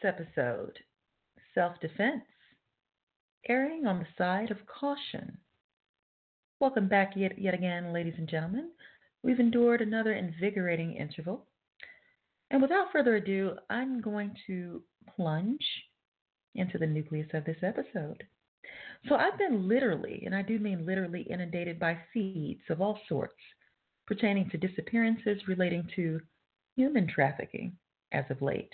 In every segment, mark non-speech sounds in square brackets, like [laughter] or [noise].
Tonight's episode Self Defense, erring on the side of caution. Welcome back yet, yet again, ladies and gentlemen. We've endured another invigorating interval. And without further ado, I'm going to plunge into the nucleus of this episode. So I've been literally, and I do mean literally, inundated by feeds of all sorts pertaining to disappearances relating to human trafficking as of late.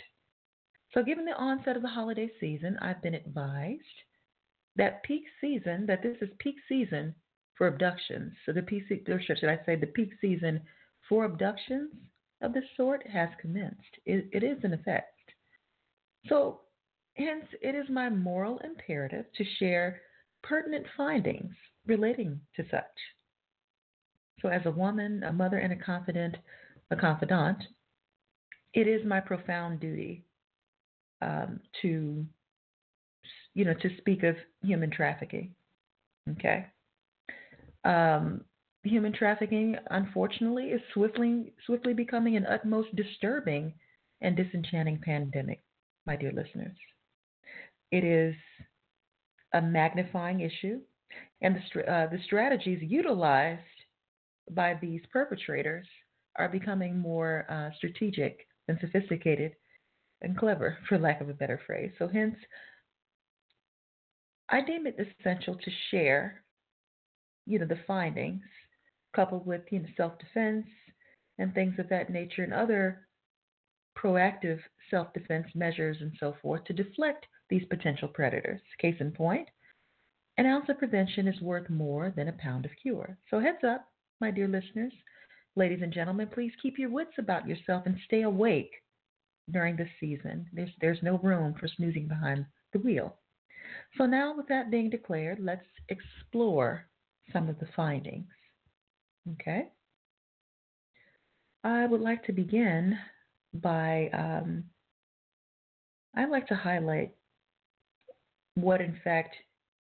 So, given the onset of the holiday season, I've been advised that peak season, that this is peak season for abductions. So, the peak, or should I say, the peak season for abductions of this sort has commenced. it, it is in effect. So, hence, it is my moral imperative to share pertinent findings relating to such. So, as a woman, a mother, and a confidant, a confidant, it is my profound duty um, to, you know, to speak of human trafficking. Okay. Um, human trafficking, unfortunately, is swiftly swiftly becoming an utmost disturbing and disenchanting pandemic, my dear listeners. It is a magnifying issue, and the, uh, the strategies utilized by these perpetrators are becoming more uh, strategic and sophisticated and clever, for lack of a better phrase. So, hence, I deem it essential to share, you know, the findings coupled with you know self-defense and things of that nature and other proactive self-defense measures and so forth to deflect these potential predators. Case in point, an ounce of prevention is worth more than a pound of cure. So heads up, my dear listeners, ladies and gentlemen, please keep your wits about yourself and stay awake during this season. There's, there's no room for snoozing behind the wheel. So, now with that being declared, let's explore some of the findings. Okay? I would like to begin by, um, I'd like to highlight what, in fact,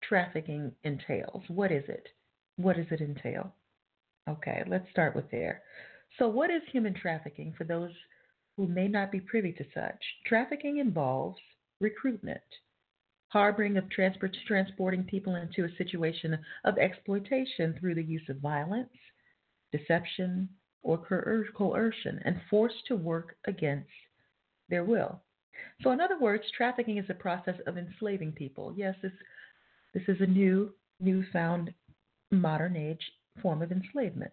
trafficking entails. What is it? What does it entail? Okay, let's start with there. So, what is human trafficking for those who may not be privy to such. Trafficking involves recruitment, harboring of transport, transporting people into a situation of exploitation through the use of violence, deception, or coercion, and forced to work against their will. So, in other words, trafficking is a process of enslaving people. Yes, this, this is a new, newfound modern age form of enslavement.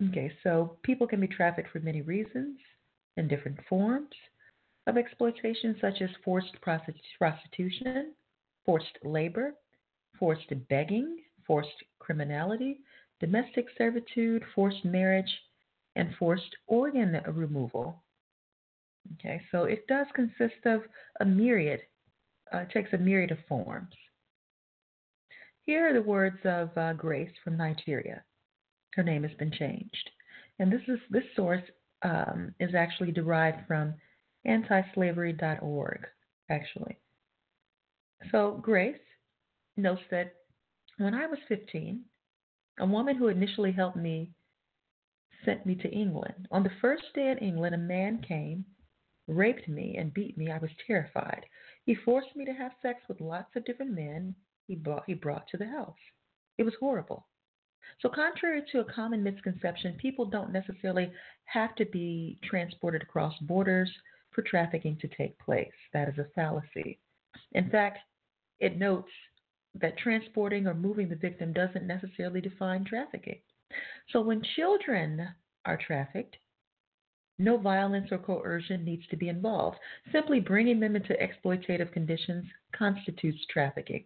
Okay, so people can be trafficked for many reasons and different forms of exploitation, such as forced prostitution, forced labor, forced begging, forced criminality, domestic servitude, forced marriage, and forced organ removal. Okay, so it does consist of a myriad, uh, it takes a myriad of forms. Here are the words of uh, Grace from Nigeria. Her name has been changed. And this is this source um, is actually derived from antislavery.org, actually. So Grace notes that when I was 15, a woman who initially helped me sent me to England. On the first day in England, a man came, raped me, and beat me. I was terrified. He forced me to have sex with lots of different men he brought, he brought to the house. It was horrible. So, contrary to a common misconception, people don't necessarily have to be transported across borders for trafficking to take place. That is a fallacy. In fact, it notes that transporting or moving the victim doesn't necessarily define trafficking. So when children are trafficked, no violence or coercion needs to be involved. Simply bringing them into exploitative conditions constitutes trafficking.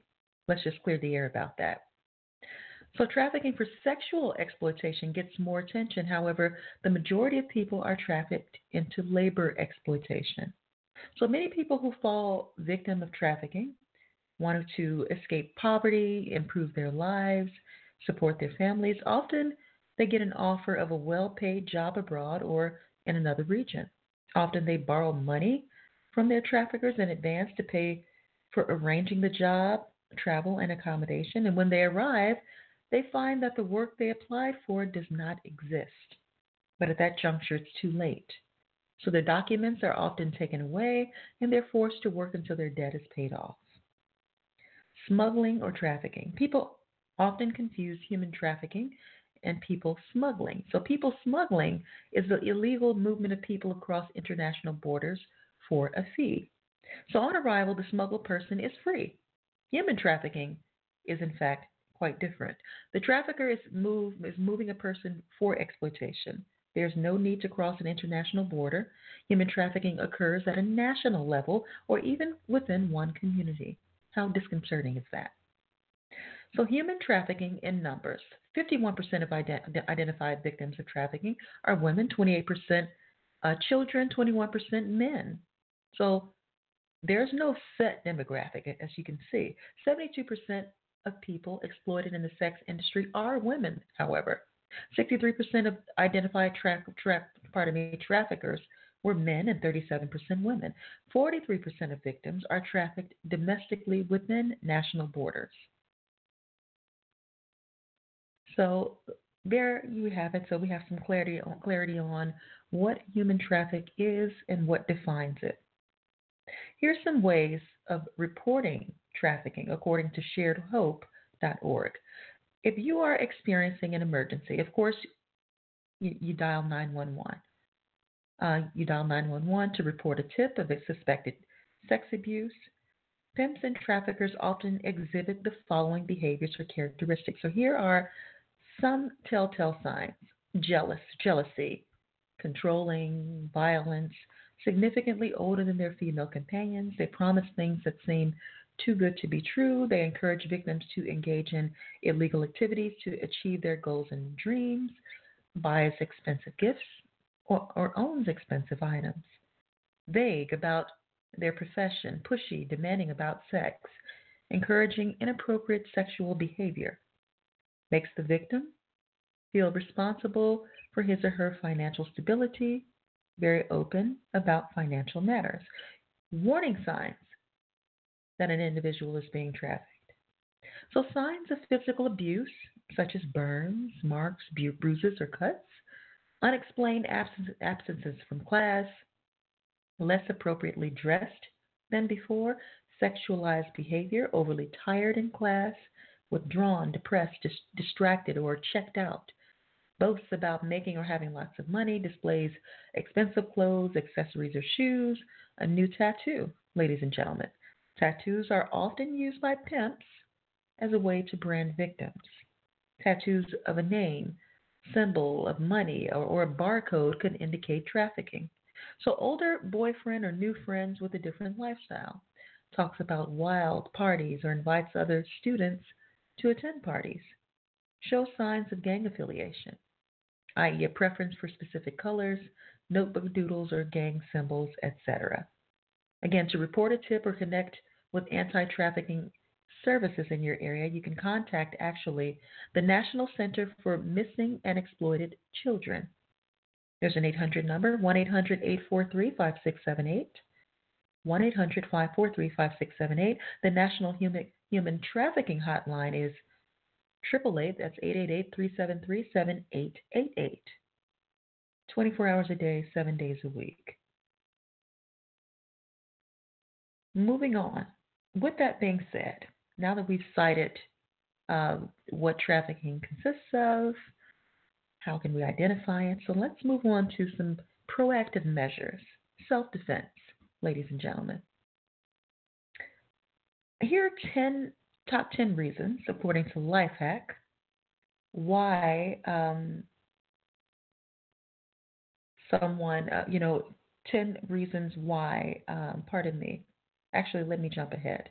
Let's just clear the air about that. So, trafficking for sexual exploitation gets more attention. However, the majority of people are trafficked into labor exploitation. So, many people who fall victim of trafficking want to escape poverty, improve their lives, support their families. Often, they get an offer of a well paid job abroad or in another region. Often they borrow money from their traffickers in advance to pay for arranging the job, travel, and accommodation. And when they arrive, they find that the work they applied for does not exist. But at that juncture, it's too late. So their documents are often taken away and they're forced to work until their debt is paid off. Smuggling or trafficking. People often confuse human trafficking and people smuggling. So, people smuggling is the illegal movement of people across international borders for a fee. So, on arrival, the smuggled person is free. Human trafficking is, in fact, quite different. The trafficker is, move, is moving a person for exploitation. There's no need to cross an international border. Human trafficking occurs at a national level or even within one community. How disconcerting is that? So, human trafficking in numbers 51% of ident- identified victims of trafficking are women, 28% uh, children, 21% men. So, there's no set demographic, as you can see. 72% of people exploited in the sex industry are women, however. 63% of identified tra- tra- pardon me, traffickers were men and 37% women. 43% of victims are trafficked domestically within national borders. So there you have it. So we have some clarity on, clarity on what human traffic is and what defines it. Here's some ways of reporting trafficking according to sharedhope.org. If you are experiencing an emergency, of course, you, dial 911. Uh, you dial 911 to report a tip of a suspected sex abuse. Pimps and traffickers often exhibit the following behaviors or characteristics. So here are some telltale signs jealous, jealousy, controlling, violence, significantly older than their female companions. They promise things that seem too good to be true. They encourage victims to engage in illegal activities to achieve their goals and dreams, buys expensive gifts, or, or owns expensive items. Vague about their profession, pushy, demanding about sex, encouraging inappropriate sexual behavior makes the victim feel responsible for his or her financial stability, very open about financial matters. Warning signs that an individual is being trafficked. So, signs of physical abuse, such as burns, marks, bruises, or cuts, unexplained absence, absences from class, less appropriately dressed than before, sexualized behavior, overly tired in class, withdrawn, depressed, dis- distracted, or checked out. Boasts about making or having lots of money, displays expensive clothes, accessories, or shoes, a new tattoo, ladies and gentlemen. Tattoos are often used by pimps as a way to brand victims. Tattoos of a name, symbol of money, or, or a barcode could indicate trafficking. So, older boyfriend or new friends with a different lifestyle talks about wild parties or invites other students to attend parties. Show signs of gang affiliation, i.e., a preference for specific colors, notebook doodles, or gang symbols, etc. Again, to report a tip or connect with anti trafficking services in your area, you can contact actually the National Center for Missing and Exploited Children. There's an 800 number, 1 800 843 5678. 1 800 543 5678. The National Human Human Trafficking Hotline is 888, that's 888 373 7888. 24 hours a day, 7 days a week. Moving on. With that being said, now that we've cited uh, what trafficking consists of, how can we identify it? So let's move on to some proactive measures. Self defense, ladies and gentlemen. Here are 10 top 10 reasons, according to Lifehack, why um, someone, uh, you know, 10 reasons why, um, pardon me. Actually, let me jump ahead.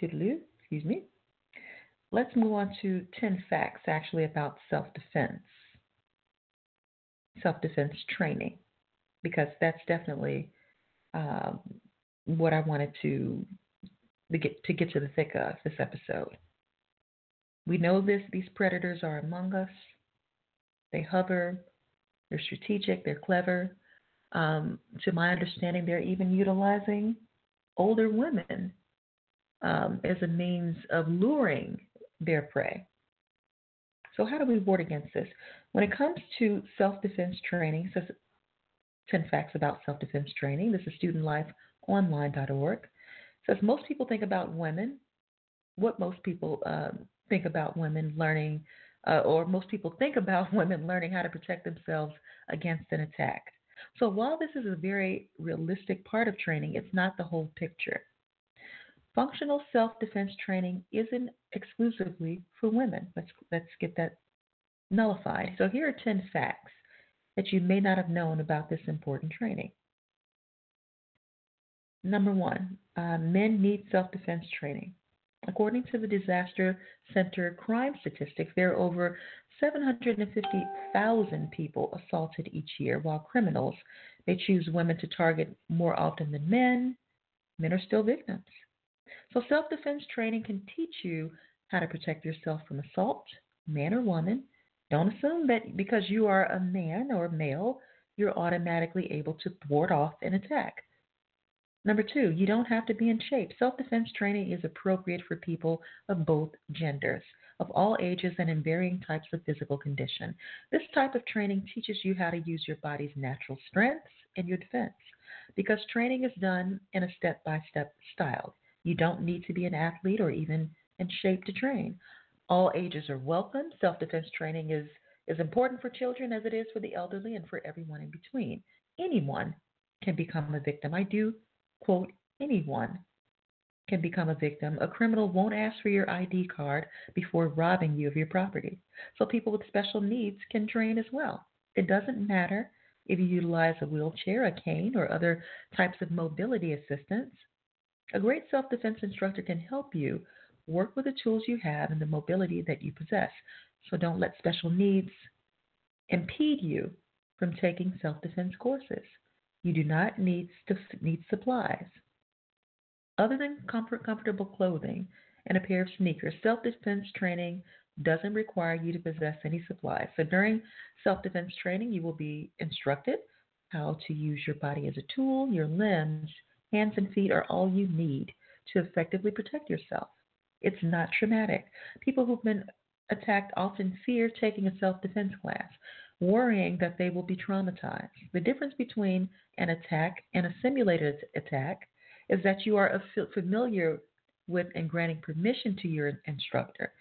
Toodaloo, excuse me. Let's move on to 10 facts actually about self defense, self defense training, because that's definitely um, what I wanted to, to get to get to the thick of this episode. We know this; these predators are among us. They hover. They're strategic. They're clever. Um, to my understanding, they're even utilizing older women um, as a means of luring their prey. So, how do we ward against this? When it comes to self defense training, says 10 facts about self defense training. This is studentlifeonline.org. says most people think about women, what most people um, think about women learning, uh, or most people think about [laughs] women learning how to protect themselves against an attack. So while this is a very realistic part of training, it's not the whole picture. Functional self-defense training isn't exclusively for women. Let's let's get that nullified. So here are 10 facts that you may not have known about this important training. Number one, uh, men need self defense training. According to the Disaster Center crime statistics, there are over 750,000 people assaulted each year, while criminals may choose women to target more often than men. Men are still victims. So, self defense training can teach you how to protect yourself from assault, man or woman, don't assume that because you are a man or male, you're automatically able to thwart off an attack. Number two, you don't have to be in shape. Self defense training is appropriate for people of both genders, of all ages, and in varying types of physical condition. This type of training teaches you how to use your body's natural strengths in your defense because training is done in a step by step style. You don't need to be an athlete or even in shape to train. All ages are welcome. Self defense training is as important for children as it is for the elderly and for everyone in between. Anyone can become a victim. I do quote, anyone can become a victim. A criminal won't ask for your ID card before robbing you of your property. So people with special needs can train as well. It doesn't matter if you utilize a wheelchair, a cane, or other types of mobility assistance. A great self defense instructor can help you Work with the tools you have and the mobility that you possess. So don't let special needs impede you from taking self defense courses. You do not need, need supplies. Other than comfort, comfortable clothing and a pair of sneakers, self defense training doesn't require you to possess any supplies. So during self defense training, you will be instructed how to use your body as a tool. Your limbs, hands, and feet are all you need to effectively protect yourself. It's not traumatic. People who've been attacked often fear taking a self defense class, worrying that they will be traumatized. The difference between an attack and a simulated attack is that you are familiar with and granting permission to your instructor.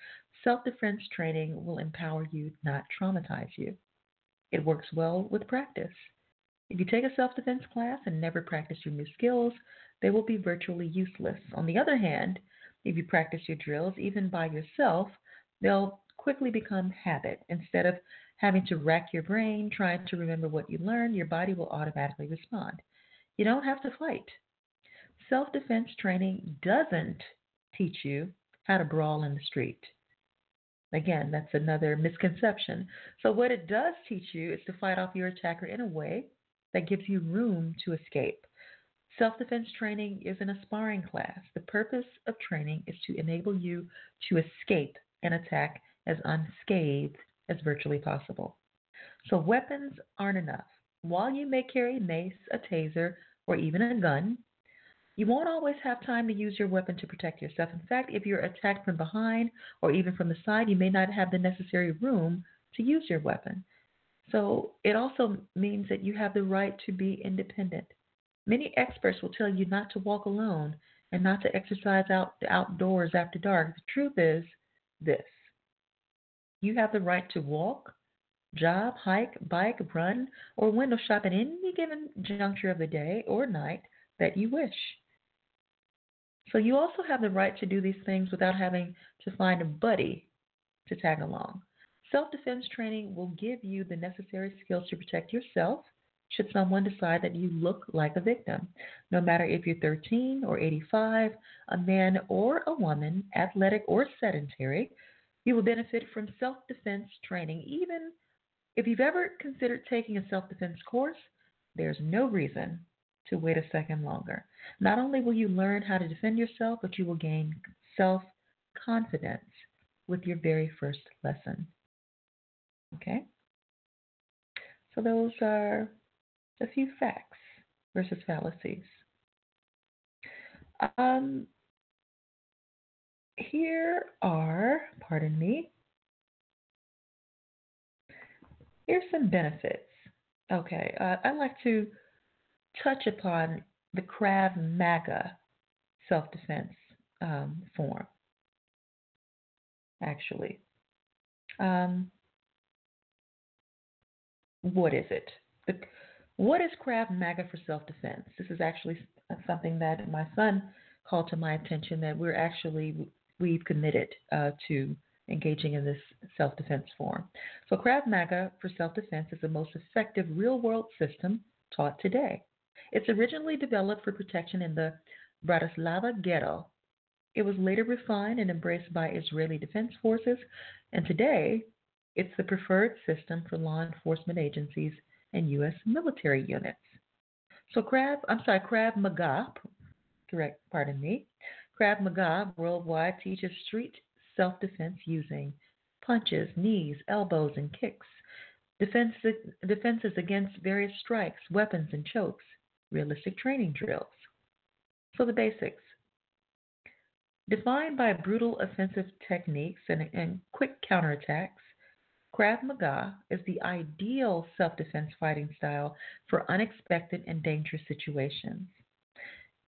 Self defense training will empower you, not traumatize you. It works well with practice. If you take a self defense class and never practice your new skills, they will be virtually useless. On the other hand, if you practice your drills, even by yourself, they'll quickly become habit. Instead of having to rack your brain trying to remember what you learned, your body will automatically respond. You don't have to fight. Self defense training doesn't teach you how to brawl in the street. Again, that's another misconception. So, what it does teach you is to fight off your attacker in a way that gives you room to escape. Self defense training is an sparring class. The purpose of training is to enable you to escape an attack as unscathed as virtually possible. So, weapons aren't enough. While you may carry a mace, a taser, or even a gun, you won't always have time to use your weapon to protect yourself. In fact, if you're attacked from behind or even from the side, you may not have the necessary room to use your weapon. So, it also means that you have the right to be independent. Many experts will tell you not to walk alone and not to exercise out outdoors after dark. The truth is this you have the right to walk, job, hike, bike, run, or window shop at any given juncture of the day or night that you wish. So you also have the right to do these things without having to find a buddy to tag along. Self defense training will give you the necessary skills to protect yourself should someone decide that you look like a victim. No matter if you're 13 or 85, a man or a woman, athletic or sedentary, you will benefit from self defense training. Even if you've ever considered taking a self defense course, there's no reason to wait a second longer. Not only will you learn how to defend yourself, but you will gain self confidence with your very first lesson. Okay? So, those are a few facts versus fallacies. Um, here are, pardon me, here's some benefits. Okay, uh, I'd like to touch upon the Krav Maga self defense um, form, actually. Um, what is it? The, what is Krav Maga for self defense? This is actually something that my son called to my attention that we're actually we've committed uh, to engaging in this self defense form. So, Krav Maga for self defense is the most effective real world system taught today. It's originally developed for protection in the Bratislava ghetto. It was later refined and embraced by Israeli defense forces, and today it's the preferred system for law enforcement agencies and U.S. military units. So, Krav, I'm sorry, Krav Maga, correct, pardon me, Krav Maga worldwide teaches street self defense using punches, knees, elbows, and kicks, defense, defenses against various strikes, weapons, and chokes, realistic training drills. So, the basics. Defined by brutal offensive techniques and, and quick counterattacks, Krav Maga is the ideal self defense fighting style for unexpected and dangerous situations.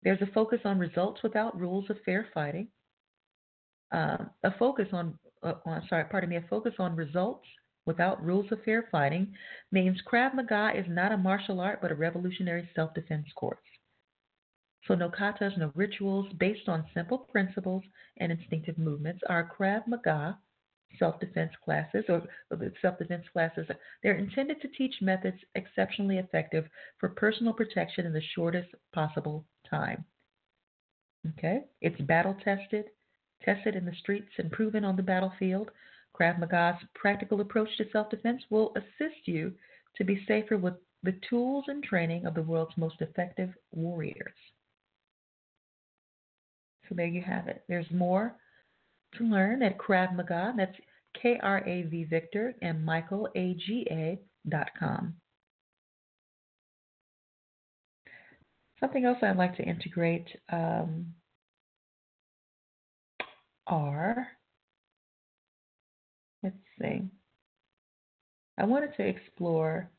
There's a focus on results without rules of fair fighting, uh, a focus on, uh, on, sorry, pardon me, a focus on results without rules of fair fighting means Krav Maga is not a martial art but a revolutionary self defense course. So, no katas, no rituals, based on simple principles and instinctive movements. are Krav Maga self defense classes or self defense classes, they're intended to teach methods exceptionally effective for personal protection in the shortest possible time. Okay? It's battle tested, tested in the streets, and proven on the battlefield. Krav Maga's practical approach to self defense will assist you to be safer with the tools and training of the world's most effective warriors. So there you have it. There's more to learn at Krav Maga. That's K R A V Victor and Michael A G A dot com. Something else I'd like to integrate um, are, let's see, I wanted to explore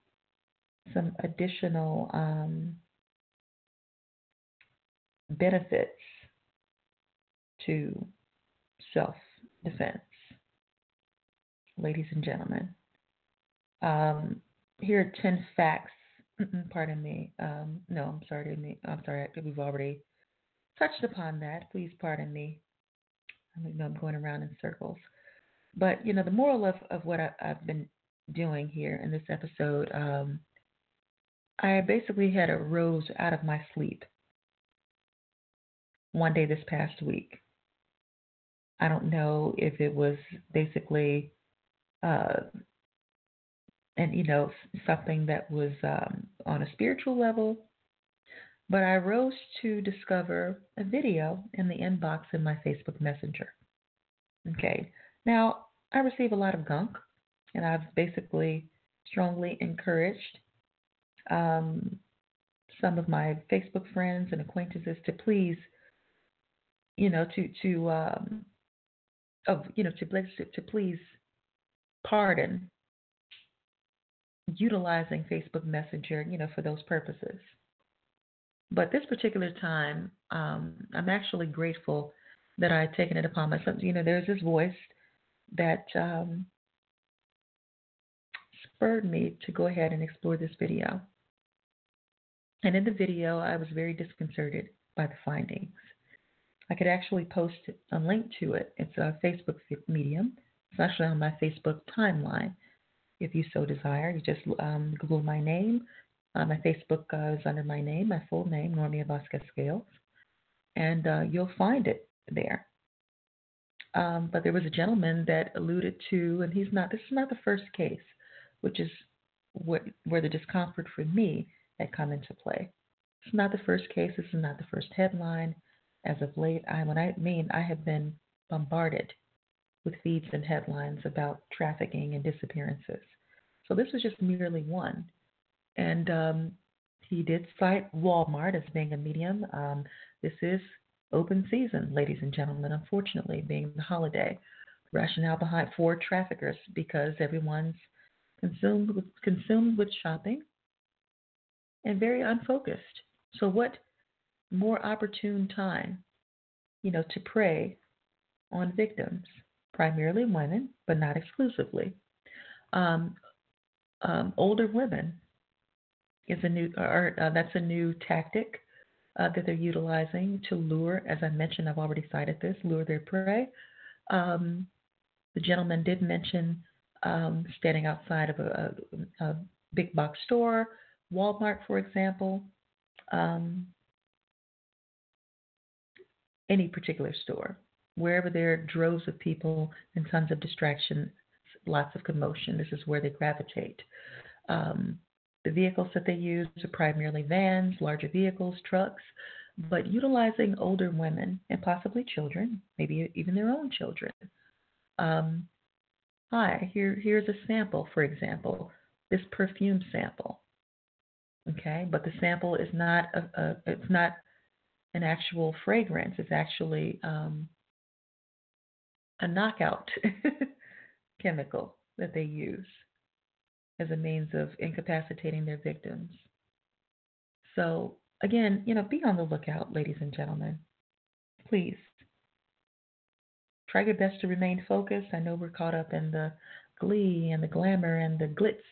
some additional um, benefits to self defense, ladies and gentlemen. Um, here are 10 facts. Pardon me. Um, no, I'm sorry. I'm sorry. We've already touched upon that. Please pardon me. I know I'm going around in circles. But, you know, the moral of, of what I, have been doing here in this episode, um, I basically had a rose out of my sleep one day this past week. I don't know if it was basically, uh, and you know, something that was um, on a spiritual level. But I rose to discover a video in the inbox in my Facebook Messenger. Okay, now I receive a lot of gunk, and I've basically strongly encouraged um, some of my Facebook friends and acquaintances to please, you know, to to um, of you know to to please pardon utilizing Facebook Messenger, you know, for those purposes. But this particular time, um, I'm actually grateful that I had taken it upon myself. You know, there's this voice that um, spurred me to go ahead and explore this video. And in the video, I was very disconcerted by the findings. I could actually post a link to it. It's a Facebook medium. It's actually on my Facebook timeline. If you so desire, you just um, Google my name. Uh, my Facebook uh, is under my name, my full name, Normia Vasquez Scales, and uh, you'll find it there. Um, but there was a gentleman that alluded to, and he's not. This is not the first case, which is what, where the discomfort for me had come into play. It's not the first case. This is not the first headline. As of late, I when I mean I have been bombarded with feeds and headlines about trafficking and disappearances. So this was just merely one. And um, he did cite Walmart as being a medium. Um, this is open season, ladies and gentlemen, unfortunately, being the holiday. Rationale behind for traffickers because everyone's consumed with, consumed with shopping and very unfocused. So, what more opportune time, you know, to prey on victims, primarily women, but not exclusively. Um, um, older women is a new, or, uh, that's a new tactic uh, that they're utilizing to lure, as I mentioned, I've already cited this, lure their prey. Um, the gentleman did mention um, standing outside of a, a, a, big box store, Walmart, for example, um, any particular store, wherever there are droves of people and tons of distraction, lots of commotion, this is where they gravitate. Um, the vehicles that they use are primarily vans, larger vehicles, trucks, but utilizing older women and possibly children, maybe even their own children. Um, hi, here, here's a sample, for example, this perfume sample. Okay, but the sample is not a, a it's not an actual fragrance. It's actually um, a knockout [laughs] chemical that they use as a means of incapacitating their victims. So, again, you know, be on the lookout, ladies and gentlemen. Please try your best to remain focused. I know we're caught up in the glee and the glamour and the glitz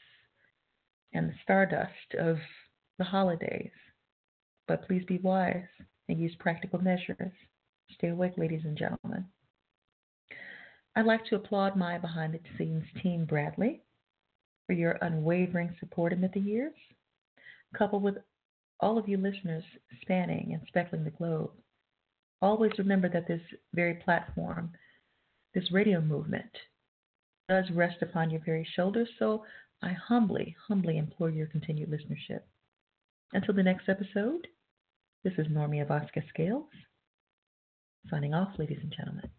and the stardust of the holidays. But please be wise and use practical measures. Stay awake, ladies and gentlemen. I'd like to applaud my behind the scenes team, Bradley, for your unwavering support amid the years, coupled with all of you listeners spanning and speckling the globe. Always remember that this very platform, this radio movement, does rest upon your very shoulders, so I humbly, humbly implore your continued listenership. Until the next episode, this is Normia Vasquez Scales, signing off, ladies and gentlemen.